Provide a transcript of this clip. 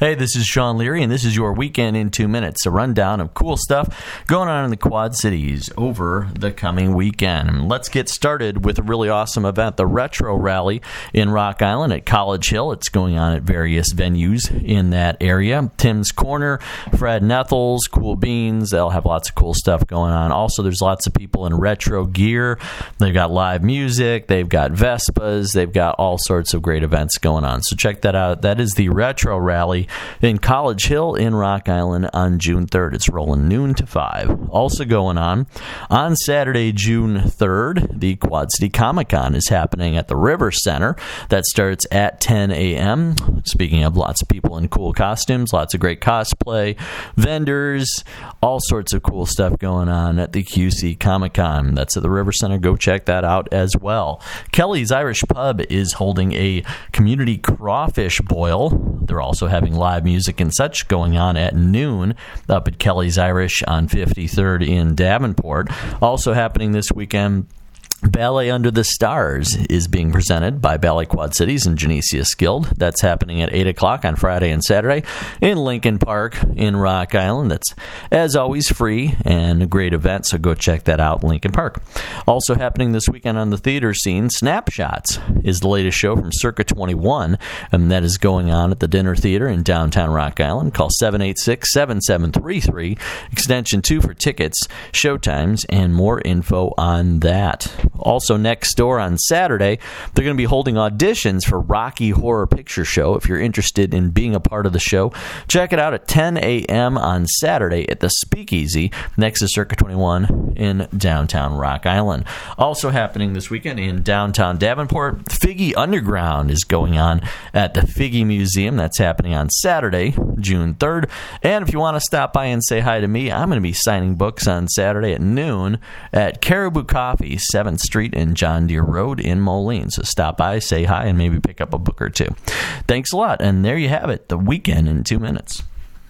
Hey, this is Sean Leary, and this is your weekend in two minutes. A rundown of cool stuff going on in the Quad Cities over the coming weekend. Let's get started with a really awesome event the Retro Rally in Rock Island at College Hill. It's going on at various venues in that area. Tim's Corner, Fred Nethels, Cool Beans, they'll have lots of cool stuff going on. Also, there's lots of people in retro gear. They've got live music, they've got Vespas, they've got all sorts of great events going on. So check that out. That is the Retro Rally in College Hill in Rock Island on June 3rd. It's rolling noon to 5. Also going on on Saturday, June 3rd, the Quad City Comic Con is happening at the River Center. That starts at 10 a.m. Speaking of lots of people in cool costumes, lots of great cosplay, vendors, all sorts of cool stuff going on at the QC Comic Con. That's at the River Center. Go check that out as well. Kelly's Irish Pub is holding a community crawfish boil. They're also having live music and such going on at noon up at Kelly's Irish on 53rd in Davenport. Also happening this weekend Ballet Under the Stars is being presented by Ballet Quad Cities and Genesius Guild. That's happening at 8 o'clock on Friday and Saturday in Lincoln Park in Rock Island. That's, as always, free and a great event, so go check that out, Lincoln Park. Also happening this weekend on the theater scene, Snapshots is the latest show from Circa 21, and that is going on at the Dinner Theater in downtown Rock Island. Call 786 7733, extension 2 for tickets, showtimes, and more info on that. Also, next door on Saturday, they're going to be holding auditions for Rocky Horror Picture Show. If you're interested in being a part of the show, check it out at 10 a.m. on Saturday at the Speakeasy next to Circa 21 in downtown Rock Island. Also happening this weekend in downtown Davenport, Figge Underground is going on at the Figge Museum. That's happening on Saturday, June 3rd. And if you want to stop by and say hi to me, I'm going to be signing books on Saturday at noon at Caribou Coffee, 7th Street and John Deere Road in Moline. So stop by, say hi, and maybe pick up a book or two. Thanks a lot. And there you have it, the weekend in two minutes.